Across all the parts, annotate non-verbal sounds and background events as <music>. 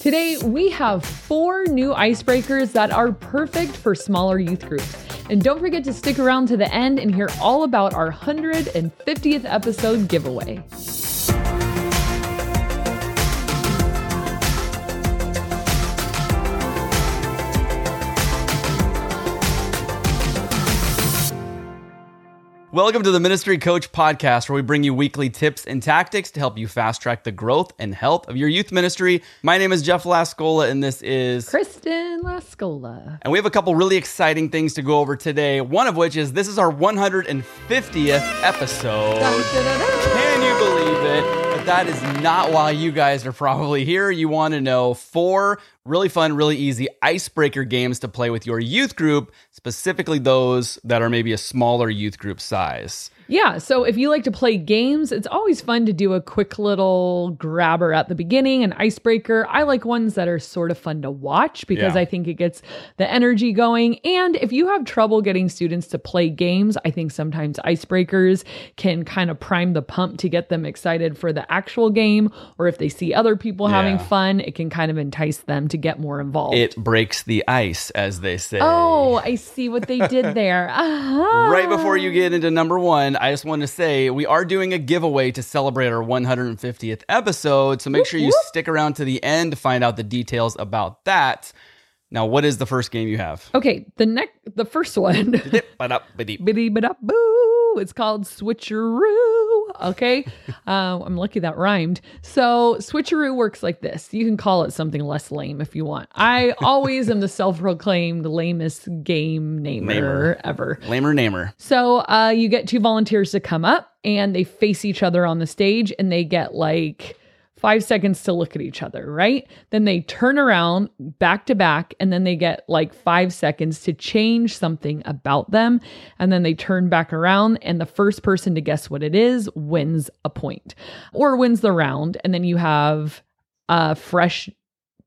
Today, we have four new icebreakers that are perfect for smaller youth groups. And don't forget to stick around to the end and hear all about our 150th episode giveaway. Welcome to the Ministry Coach Podcast, where we bring you weekly tips and tactics to help you fast track the growth and health of your youth ministry. My name is Jeff Lascola, and this is Kristen Lascola. And we have a couple really exciting things to go over today. One of which is this is our 150th episode. Dun, dun, dun, that is not why you guys are probably here. You want to know four really fun, really easy icebreaker games to play with your youth group, specifically those that are maybe a smaller youth group size. Yeah, so if you like to play games, it's always fun to do a quick little grabber at the beginning, an icebreaker. I like ones that are sort of fun to watch because Yeah. I think it gets the energy going. And if you have trouble getting students to play games, I think sometimes icebreakers can kind of prime the pump to get them excited for the actual game. Or if they see other people having fun, it can kind of entice them to get more involved. It breaks the ice, as they say. oh, I see what they did there. Uh-huh. <laughs> Right before you get into number one, I just want to say we are doing a giveaway to celebrate our 150th episode. So make sure you whoop. stick around to the end to find out the details about that. Now, what is the first game you have? Okay, the next, the first one. Ba-da-ba-dee. Biddy bida boo. It's called switcheroo. Okay. uh, I'm lucky that rhymed. So, switcheroo works like this. You can call it something less lame if you want. I always am the self proclaimed lamest game namer, Namer. ever. Lamer Namer. So, uh, you get two volunteers to come up and they face each other on the stage and they get like five seconds to look at each other, right? Then they turn around back to back and then they get like five seconds to change something about them. And then they turn back around and the first person to guess what it is wins a point or wins the round. And then you have a fresh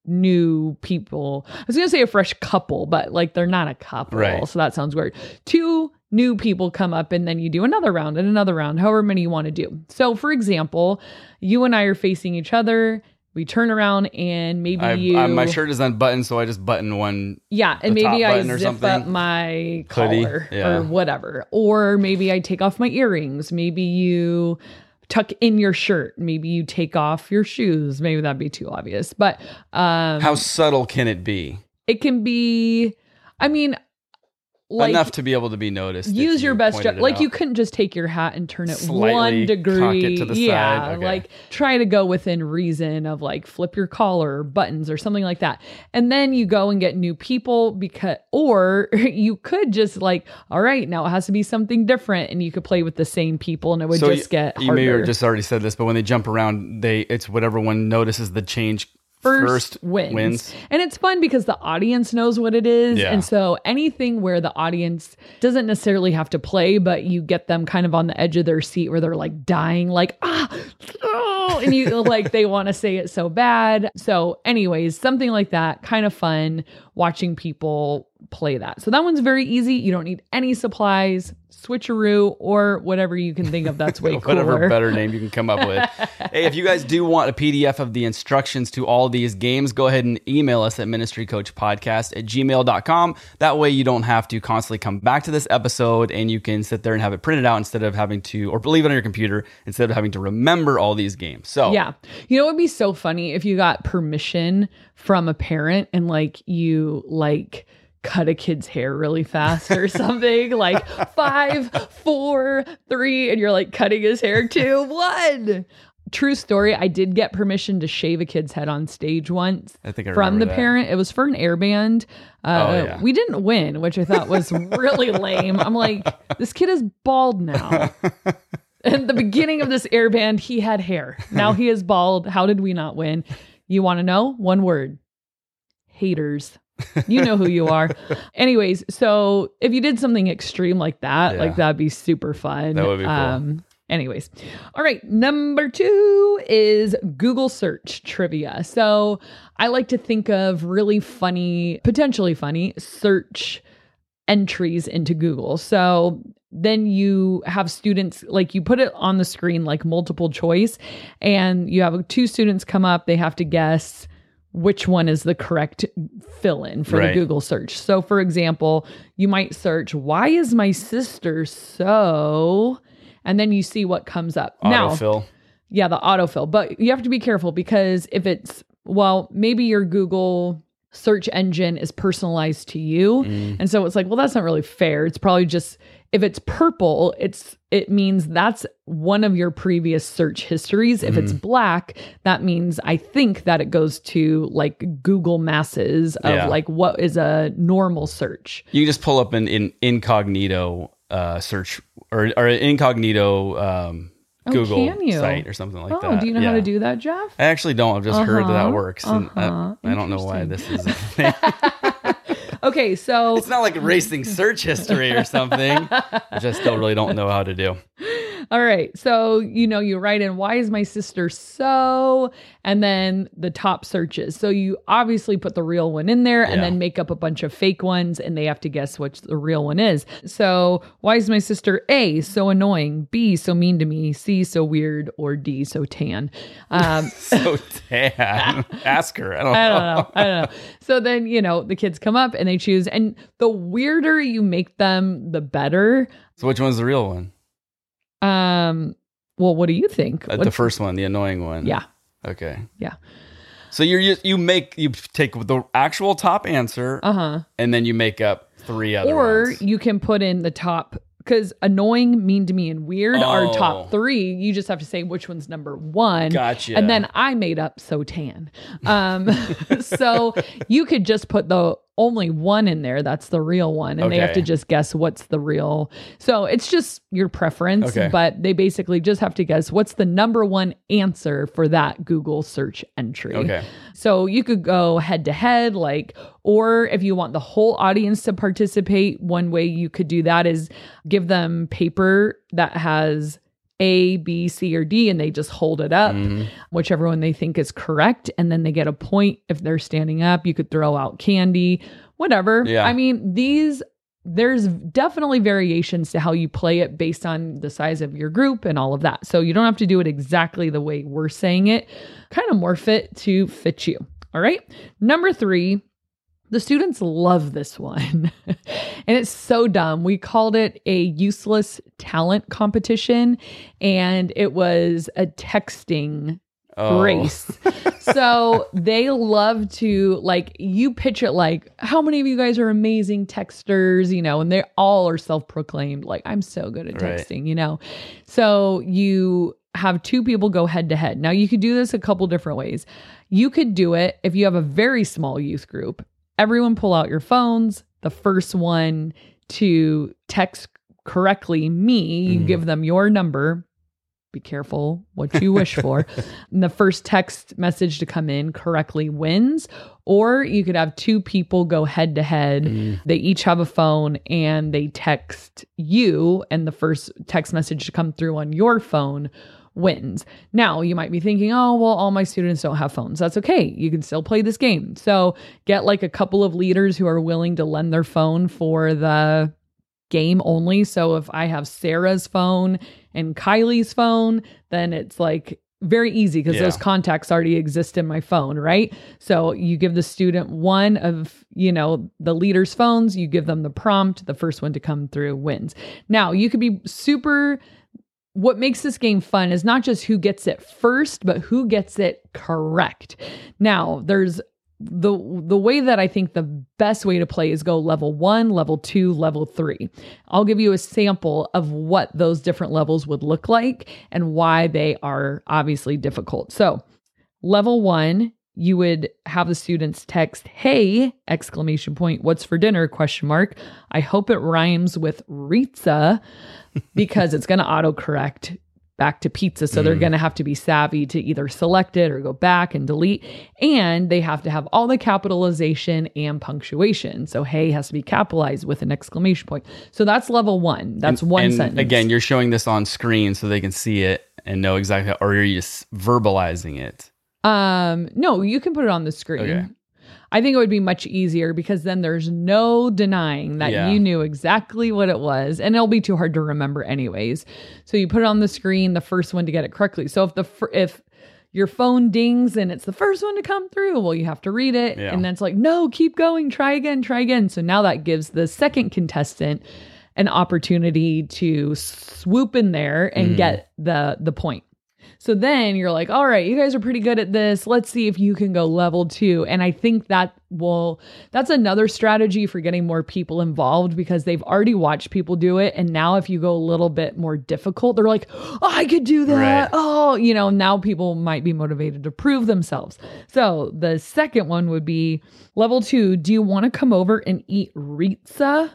new people. I was going to say a fresh couple, but like they're not a couple. Right. So that sounds weird. Two new people come up and then you do another round and another round, however many you want to do. So, for example, you and I are facing each other. We turn around and maybe I, you. I, my shirt is unbuttoned, so I just button one. Yeah, and maybe I zip something. up my Hoodie, collar yeah. or whatever. Or maybe I take off my earrings. Maybe you tuck in your shirt. Maybe you take off your shoes. Maybe that'd be too obvious. But um How subtle can it be? it can be I mean like Enough to be able to be noticed. use your you best ju- like out. you couldn't just take your hat and turn it Slightly one degree it yeah okay. like try to go within reason of like flip your collar or buttons or something like that and then you go and get new people because or <laughs> you could just like all right now it has to be something different and you could play with the same people and it would So just you, get you may have just already said this, but when they jump around, they it's whatever one notices the change first, wins. And it's fun because the audience knows what it is. Yeah. And so anything where the audience doesn't necessarily have to play, but you get them kind of on the edge of their seat where they're like dying, like, ah, oh, and you <laughs> like they want to say it so bad. So, anyways, something like that, kind of fun watching people play that. So that one's very easy. You don't need any supplies, switcheroo, or whatever you can think of that's way <laughs> cooler. whatever better name you can come up with. <laughs> hey, if you guys do want a PDF of the instructions to all these games, go ahead and email us at ministrycoachpodcast at gmail.com. That way you don't have to constantly come back to this episode and you can sit there and have it printed out instead of having to, or leave it on your computer instead of having to remember all these games. So, Yeah. You know, it would be so funny if you got permission from a parent and like you like cut a kid's hair really fast or <laughs> something like five, four, three, and you're like cutting his hair two, one. True story. I did get permission to shave a kid's head on stage once I think I from the that. parent. It was for an air band. Uh, Oh, yeah. We didn't win, which I thought was really <laughs> lame. I'm like, this kid is bald now. <laughs> In the beginning of this air band, he had hair. Now he is bald. How did we not win? You want to know? One word haters. You know who you are. <laughs> Anyways, so if you did something extreme like that, Yeah. like that'd be super fun. That would be cool. Um, anyways, all right. Number two is Google search trivia. So I like to think of really funny, potentially funny search entries into Google. So then you have students like you put it on the screen like multiple choice and you have two students come up they have to guess which one is the correct fill in for Right. the Google search. So, for example, you might search, Why is my sister so? And then you see what comes up. Now, Autofill. yeah, the autofill. But you have to be careful because if it's, well, maybe your Google search engine is personalized to you. Mm. And so it's like, well, that's not really fair. It's probably just if it's purple, it's it means that's one of your previous search histories. If it's black, that means I think that it goes to like Google masses of Yeah. like what is a normal search. You just pull up an in, incognito uh, search or, or an incognito um, Oh, Google site or something like oh, that. do you know how to do that, Jeff? I actually don't. I've just heard that that Uh-huh, works. And I- uh-huh. I, don't know why this is. <laughs> Okay, so it's not like <laughs> racing search history or something, which <laughs> I still really don't know how to do. All right. So, you know, you write in, why is my sister so? And then the top searches. So you obviously put the real one in there and Yeah. then make up a bunch of fake ones and they have to guess which the real one is. So, why is my sister A so annoying? B so mean to me? C so weird? Or D so tan? Um, <laughs> So tan. <laughs> Ask her. I don't, I don't know. I don't know. So then, you know, the kids come up and they choose. And the weirder you make them, the better. So which one's the real one? Um, well, what do you think? Uh, the What's- first one, the annoying one. yeah. Okay. Yeah. So you're you, you make you take the actual top answer Uh huh. and then you make up three other or ones. you can put in the top because annoying, mean to me, and weird are Oh. top three. You just have to say which one's number one. Gotcha. And then I made up so tan. Um, <laughs> so you could just put the only one in there. That's the real one. And they have to just guess what's the real. So it's just your preference, Okay. but they basically just have to guess what's the number one answer for that Google search entry. Okay. So you could go head to head, like, or if you want the whole audience to participate, one way you could do that is give them paper that has A, B, C, or D, and they just hold it up, Mhm. whichever one they think is correct. And then they get a point if they're standing up. You could throw out candy, whatever. Yeah. I mean, these. There's definitely variations to how you play it based on the size of your group and all of that. So you don't have to do it exactly the way we're saying it. Kind of morph it to fit you. All right. Number three, the students love this one. <laughs> and it's so dumb. We called it a useless talent competition, and it was a texting Oh. race. <laughs> so they love to like you pitch it like how many of you guys are amazing texters, you know, and they all are self-proclaimed like I'm so good at Right. texting, you know. So you have two people go head to head. Now you could do this a couple different ways. You could do it if you have a very small youth group. Everyone pull out your phones. The first one to text correctly me, you Mhm. give them your number. Be careful what you wish for. <laughs> And the first text message to come in correctly wins. Or you could have two people go head to head. Mm. They each have a phone and they text you, and the first text message to come through on your phone wins. Now, you might be thinking, oh, well, all my students don't have phones. That's okay. You can still play this game. So get like a couple of leaders who are willing to lend their phone for the game only. So if I have Sarah's phone and Kylie's phone, then it's like very easy because Yeah. those contacts already exist in my phone, right? So you give the student one of, you know, the leader's phones, you give them the prompt, the first one to come through wins. Now, you could be super what makes this game fun is not just who gets it first, but who gets it correct. Now, there's the the way that I think the best way to play is go level 1, level 2, level 3. I'll give you a sample of what those different levels would look like and why they are obviously difficult. So, level 1, you would have the students text, "Hey!" exclamation point, "What's for dinner?" question mark. I hope it rhymes with Ritza <laughs> because it's going to autocorrect back to pizza. So they're Mm. going to have to be savvy to either select it or go back and delete. And they have to have all the capitalization and punctuation. So hey has to be capitalized with an exclamation point. So that's level one. That's And- one and sentence. Again, you're showing this on screen so they can see it and know exactly, or you're just verbalizing it. Um, no, you can put it on the screen. Okay. I think it would be much easier because then there's no denying that Yeah. you knew exactly what it was, and it'll be too hard to remember anyways. So you put it on the screen, the first one to get it correctly. So if the fir- if your phone dings and it's the first one to come through. Well, you have to read it. Yeah. And then it's like, no, keep going, try again, try again. So now that gives the second contestant an opportunity to swoop in there and Mhm. get the the point. So then you're like, all right, you guys are pretty good at this. Let's see if you can go level two. And I think that will, that's another strategy for getting more people involved because they've already watched people do it. And now if you go a little bit more difficult, they're like, oh, I could do that. Right. Oh, you know, now people might be motivated to prove themselves. So the second one would be level two. Do you want to come over and eat rizza?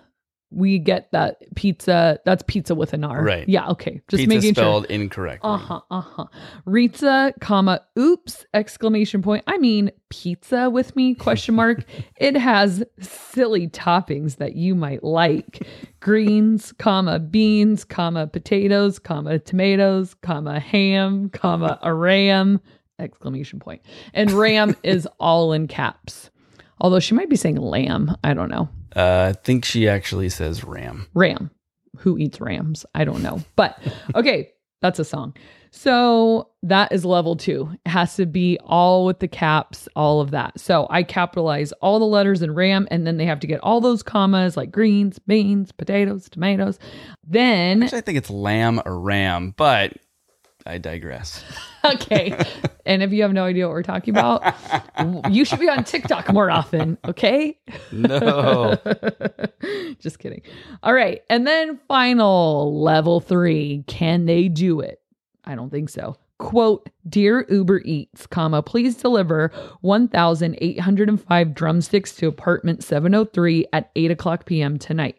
We get that pizza. That's pizza with an R. Right. Yeah. Okay. Just Pizza making sure. spelled incorrectly. Uh-huh, uh-huh. Rizza, comma, oops, exclamation point. I mean pizza with me, question <laughs> mark. it has silly toppings that you might like. Greens, comma, beans, comma, potatoes, comma, tomatoes, comma, ham, comma, a ram, exclamation point. And ram <laughs> is all in caps. Although she might be saying lamb. I don't know. Uh, I think she actually says ram. Ram. Who eats rams? I don't know. But <laughs> okay, that's a song. So that is level two. It has to be all with the caps, all of that. So I capitalize all the letters in RAM, and then they have to get all those commas like greens, beans, potatoes, tomatoes. Then, Actually, I think it's lamb or ram, but I digress. <laughs> okay. and if you have no idea what we're talking about, <laughs> you should be on TikTok more often. Okay. No. <laughs> Just kidding. All right. And then final level three. Can they do it? I don't think so. Quote, Dear Uber Eats, comma, please deliver 1,805 drumsticks to apartment 703 at 8 o'clock p.m. tonight.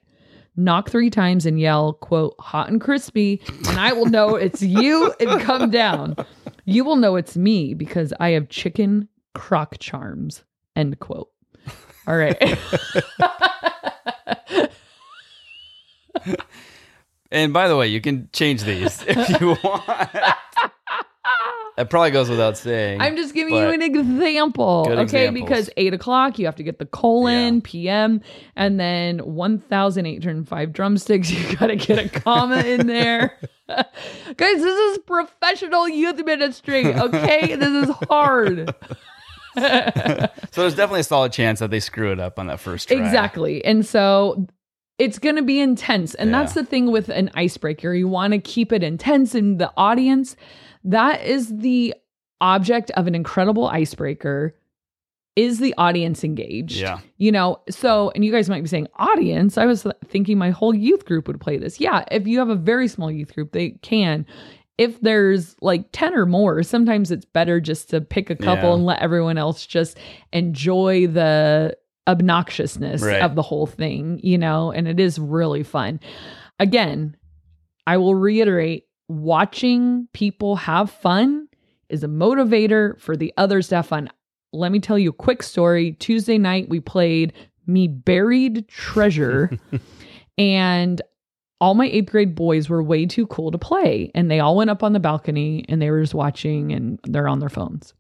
Knock three times and yell, quote, hot and crispy, and I will know it's you and come down. You will know it's me because I have chicken crock charms, end quote. All right. <laughs> and by the way, you can change these if you <laughs> want. That probably goes without saying. I'm just giving you an example. Okay, examples. because eight o'clock you have to get the colon Yeah. PM and then 1,805 drumsticks. <laughs> You got to get a comma in there. <laughs> Guys, this is professional youth ministry. Okay, this is hard. <laughs> so there's definitely a solid chance that they screw it up on that first try. Exactly. And so it's going to be intense. And Yeah. that's the thing with an icebreaker. You want to keep it intense in the audience. That is the object of an incredible icebreaker. Is the audience engaged? Yeah. You know, so, and you guys might be saying, audience, I was thinking my whole youth group would play this. Yeah, if you have a very small youth group, they can. If there's like 10 or more, sometimes it's better just to pick a couple Yeah. and let everyone else just enjoy the obnoxiousness Right. of the whole thing, you know, and it is really fun. Again, I will reiterate watching people have fun is a motivator for the others to have fun. Let me tell you a quick story. Tuesday night, we played Me Buried Treasure, <laughs> and all my eighth grade boys were way too cool to play. And they all went up on the balcony and they were just watching and they're on their phones.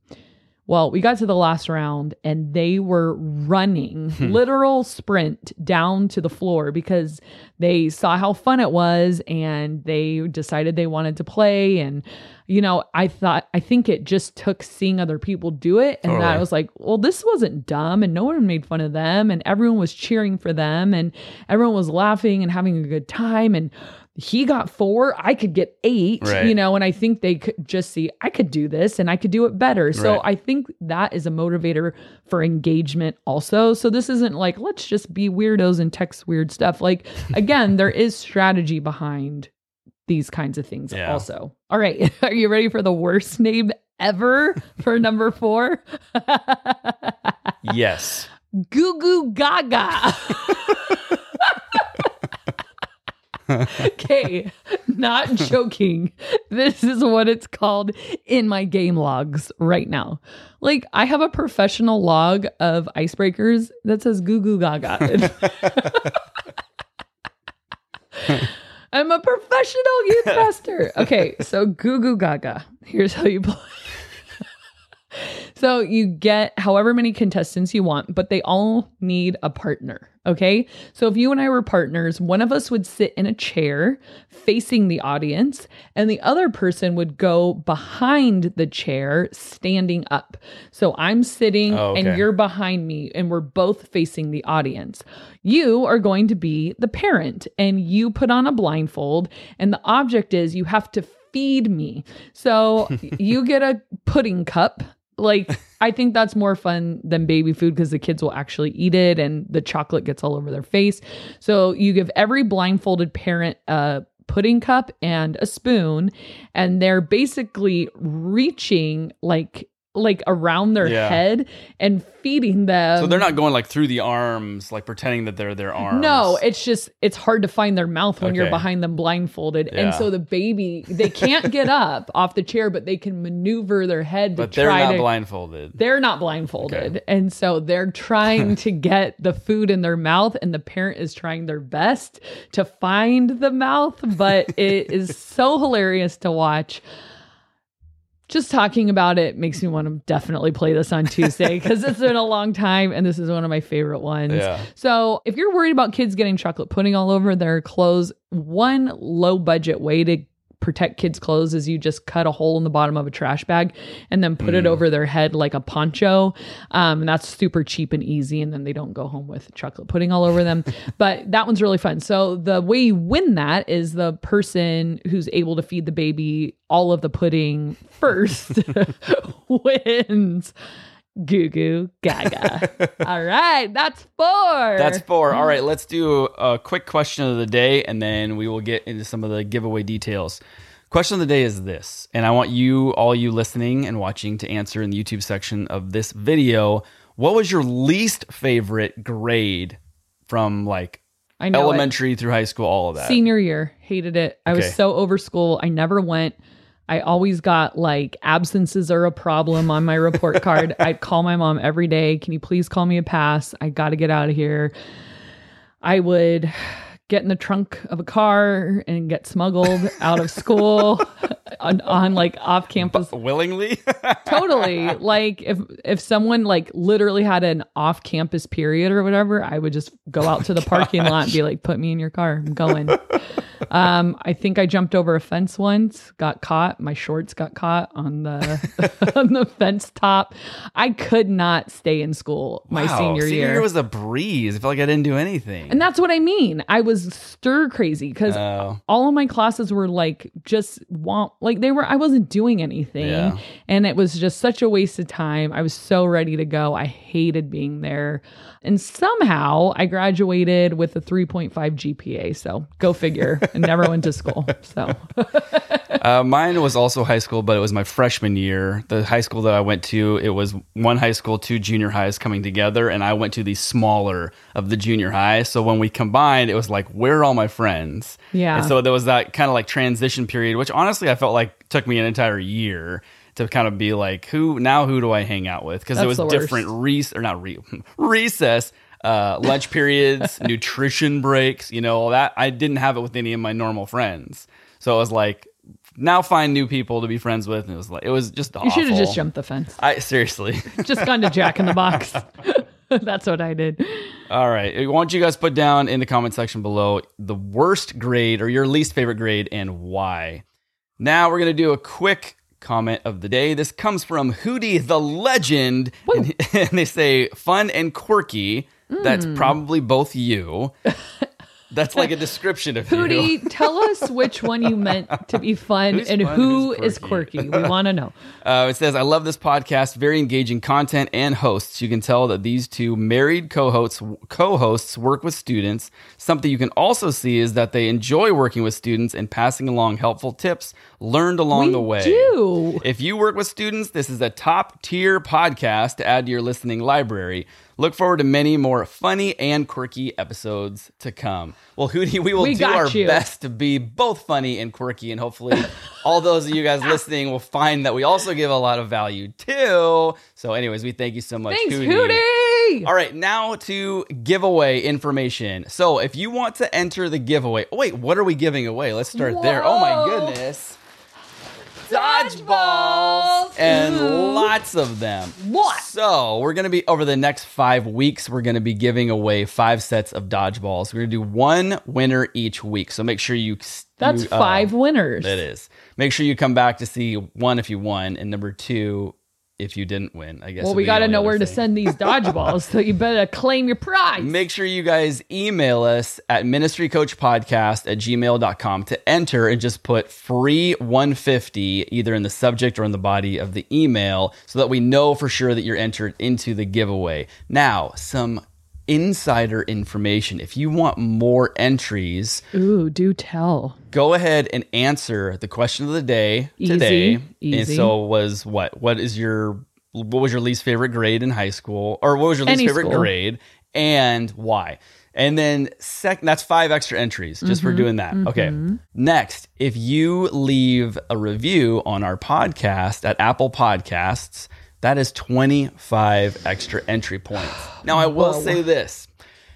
Well, we got to the last round and they were running, hmm. literal sprint down to the floor because they saw how fun it was and they decided they wanted to play. And, you know, I thought, I think it just took seeing other people do it. And that I was like, well, this wasn't dumb and no one made fun of them and everyone was cheering for them and everyone was laughing and having a good time. And he got four, I could get eight, Right. you know, and I think they could just see I could do this and I could do it better. So Right. I think that is a motivator for engagement also. So this isn't like, let's just be weirdos and text weird stuff. Like, <laughs> again, there is strategy behind these kinds of things Yeah. also. All right. <laughs> Are you ready for the worst name ever for number four? <laughs> Yes. Goo Goo Gaga. Okay, not joking. This is what it's called in my game logs right now. Like, I have a professional log of icebreakers that says Goo Goo Gaga. <laughs> I'm a professional youth <laughs> pastor. Okay, so Goo Goo Gaga. Here's how you play. So you get however many contestants you want, but they all need a partner. Okay. So if you and I were partners, one of us would sit in a chair facing the audience, and the other person would go behind the chair standing up. So I'm sitting Oh, okay. and you're behind me, and we're both facing the audience. You are going to be the parent, and you put on a blindfold, and the object is you have to feed me. So <laughs> you get a pudding cup. Like, I think that's more fun than baby food because the kids will actually eat it and the chocolate gets all over their face. So you give every blindfolded parent a pudding cup and a spoon, and they're basically reaching like like around their Yeah. head and feeding them. So they're not going like through the arms, like pretending that they're their arms. No, it's just it's hard to find their mouth when you're behind them blindfolded. Yeah. And so the baby they can't get <laughs> up off the chair, but they can maneuver their head to but they're not to blindfolded. they're not blindfolded. Okay. And so they're trying <laughs> to get the food in their mouth, and the parent is trying their best to find the mouth. But it is so hilarious to watch. Just talking about it makes me want to definitely play this on Tuesday because it's been a long time and this is one of my favorite ones. Yeah. So, if you're worried about kids getting chocolate pudding all over their clothes, one low budget way to protect kids' clothes is you just cut a hole in the bottom of a trash bag and then put it over their head like a poncho. Um, and that's super cheap and easy. And then they don't go home with chocolate pudding all over them. <laughs> but that one's really fun. So, the way you win that is the person who's able to feed the baby all of the pudding first <laughs> <laughs> wins. Goo goo gaga. <laughs> All right, that's four. That's four. All right, let's do a quick question of the day and then we will get into some of the giveaway details. Question of the day is this, and I want you, all you listening and watching, to answer in the YouTube section of this video. What was your least favorite grade from like I know it. elementary through high school, all of that? Senior year, hated it. I was so over school. I never went. I always got like absences are a problem on my report <laughs> card. I'd call my mom every day. Can you please call me a pass? I got to get out of here. I would get in the trunk of a car and get smuggled out of school <laughs> on, on like off campus Willingly? <laughs> totally like if if someone like literally had an off campus period or whatever i would just go out to the parking lot and be like put me in your car i'm going um i think i jumped over a fence once got caught my shorts got caught on the <laughs> on the fence top i could not stay in school my Wow, senior, year was a breeze. I felt like I didn't do anything. and that's what I mean. I was stir crazy because Oh. all of my classes were like just want like they were I wasn't doing anything. Yeah. And it was just such a waste of time. I was so ready to go. I hated being there. And somehow I graduated with a 3.5 GPA. So go figure. <laughs> I never went to school. So <laughs> Uh, mine was also high school, but it was my freshman year. The high school that I went to, it was one high school, two junior highs coming together, and I went to the smaller of the junior highs. So when we combined, it was like, where are all my friends? Yeah. And so there was that kind of like transition period, which honestly I felt like took me an entire year to kind of be like, who now who do I hang out with? Because it was different rec or not re- <laughs> recess. Uh, lunch periods, <laughs> nutrition breaks, you know, all that. I didn't have it with any of my normal friends. So it was like, now find new people to be friends with. And it was like, it was just you should have just jumped the fence. I seriously. <laughs> Just gone to Jack in the <laughs> Box. That's what I did. All right. I want you guys put down in the comment section below the worst grade or your least favorite grade and why. Now we're going to do a quick comment of the day. This comes from Hootie the Legend. And, and they say fun and quirky. That's Hmm. probably both you. <laughs> That's like a description of you. Hootie, <laughs> tell us which one you meant to be <laughs> fun Who's and fun, who who's is quirky? quirky. We want to know. Uh, it says, I love this podcast. Very engaging content and hosts. You can tell that these two married co-hosts co-hosts work with students. Something you can also see is that they enjoy working with students and passing along helpful tips learned along We the way. do. If you work with students, this is a top tier podcast to add to your listening library. Look forward to many more funny and quirky episodes to come. Well, Hootie, we will We do our you. best to be both funny and quirky, and hopefully, <laughs> all those of you guys listening will find that we also give a lot of value too. So, anyways, we thank you so much, Thanks, Hootie. All right, now to giveaway information. So, if you want to enter the giveaway, oh, wait, what are we giving away? Let's start there. Oh my goodness. Dodgeballs and lots of them. What? So we're gonna be over the next five weeks. We're gonna be giving away five sets of dodgeballs. We're gonna do one winner each week. So make sure you. That's you, uh, five winners. It is. Make sure you come back to see one if you won, and number two if you didn't win. I guess. Well, we got to know where to send these <laughs> dodgeballs, so you better claim your prize. Make sure you guys email us at ministrycoachpodcast at gmail.com to enter and just put free 150 either in the subject or in the body of the email so that we know for sure that you're entered into the giveaway. Now, some insider information. If you want more entries, Ooh, do tell. go ahead and answer the question of the day Easy, today. And so was what? What is your what was your least favorite grade in high school, or what was your least Any favorite school. grade, and why? And then second, that's five extra entries just Mm-hmm, for doing that. Okay. Next, if you leave a review on our podcast at Apple Podcasts, that is 25 extra entry points. Now, I will Whoa. say this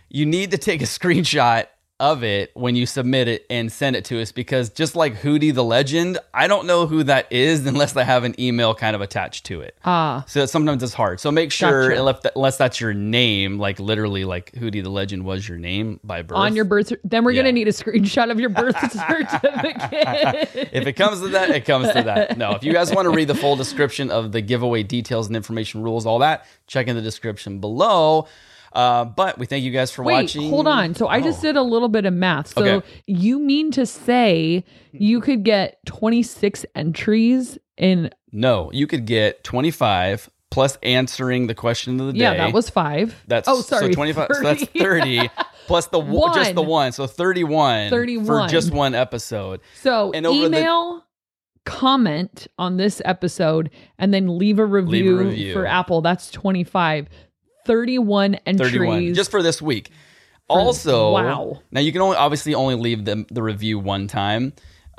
you need to take a screenshot of it when you submit it and send it to us because just like Hootie the legend, I don't know who that is <laughs> unless I have an email kind of attached to it. Ah, So sometimes it's hard. So make sure, Gotcha. unless, that's your name, like literally, like Hootie the legend was your name by birth. on your birth. Then we're Yeah. gonna need a screenshot of your birth <laughs> certificate. <laughs> if it comes to that, it comes to that. No, if you guys want to read the full description of the giveaway details and information rules, all that, check in the description below. Uh, but we thank you guys for Wait, watching. hold on. So I just Oh. did a little bit of math. So Okay. you mean to say you could get 26 entries in? No, you could get 25 plus answering the question of the day. Yeah, that was five. That's oh, sorry, So 25. So that's 30. 30 <laughs> plus the one. just the One. one. So 31. For just one episode. So And over the- email, comment on this episode, and then leave a review, review. for Apple. That's 25. 31 entries. 31 just for this week. Also, wow. Now you can only obviously only leave the the review one time.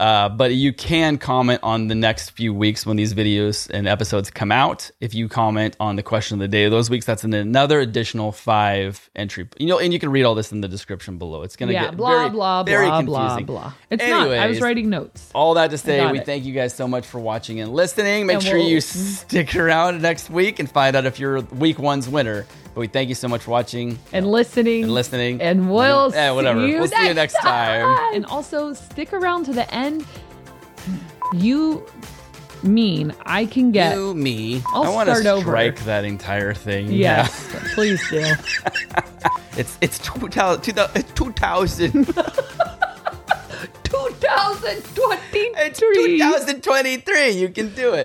Uh, but you can comment on the next few weeks when these videos and episodes come out. If you comment on the question of the day of those weeks, that's an, another additional five entry. You know, and you can read all this in the description below. It's going to yeah, get blah, very, blah, very blah, confusing. blah, blah. It's not. I was writing notes. All that to say, we it. thank you guys so much for watching and listening. Make And sure we'll- you stick around next week and find out if you're week one's winner. But we thank you so much for watching And listening. and listening. And we'll Eh, whatever. see you We'll see you next time. And also stick around to the end. You mean I can get you, me. I'll I want to start over. strike that entire thing. Yes, please do. <laughs> It's it's 2000, 2000, 2000 2023. it's 2023. <laughs> You can do it.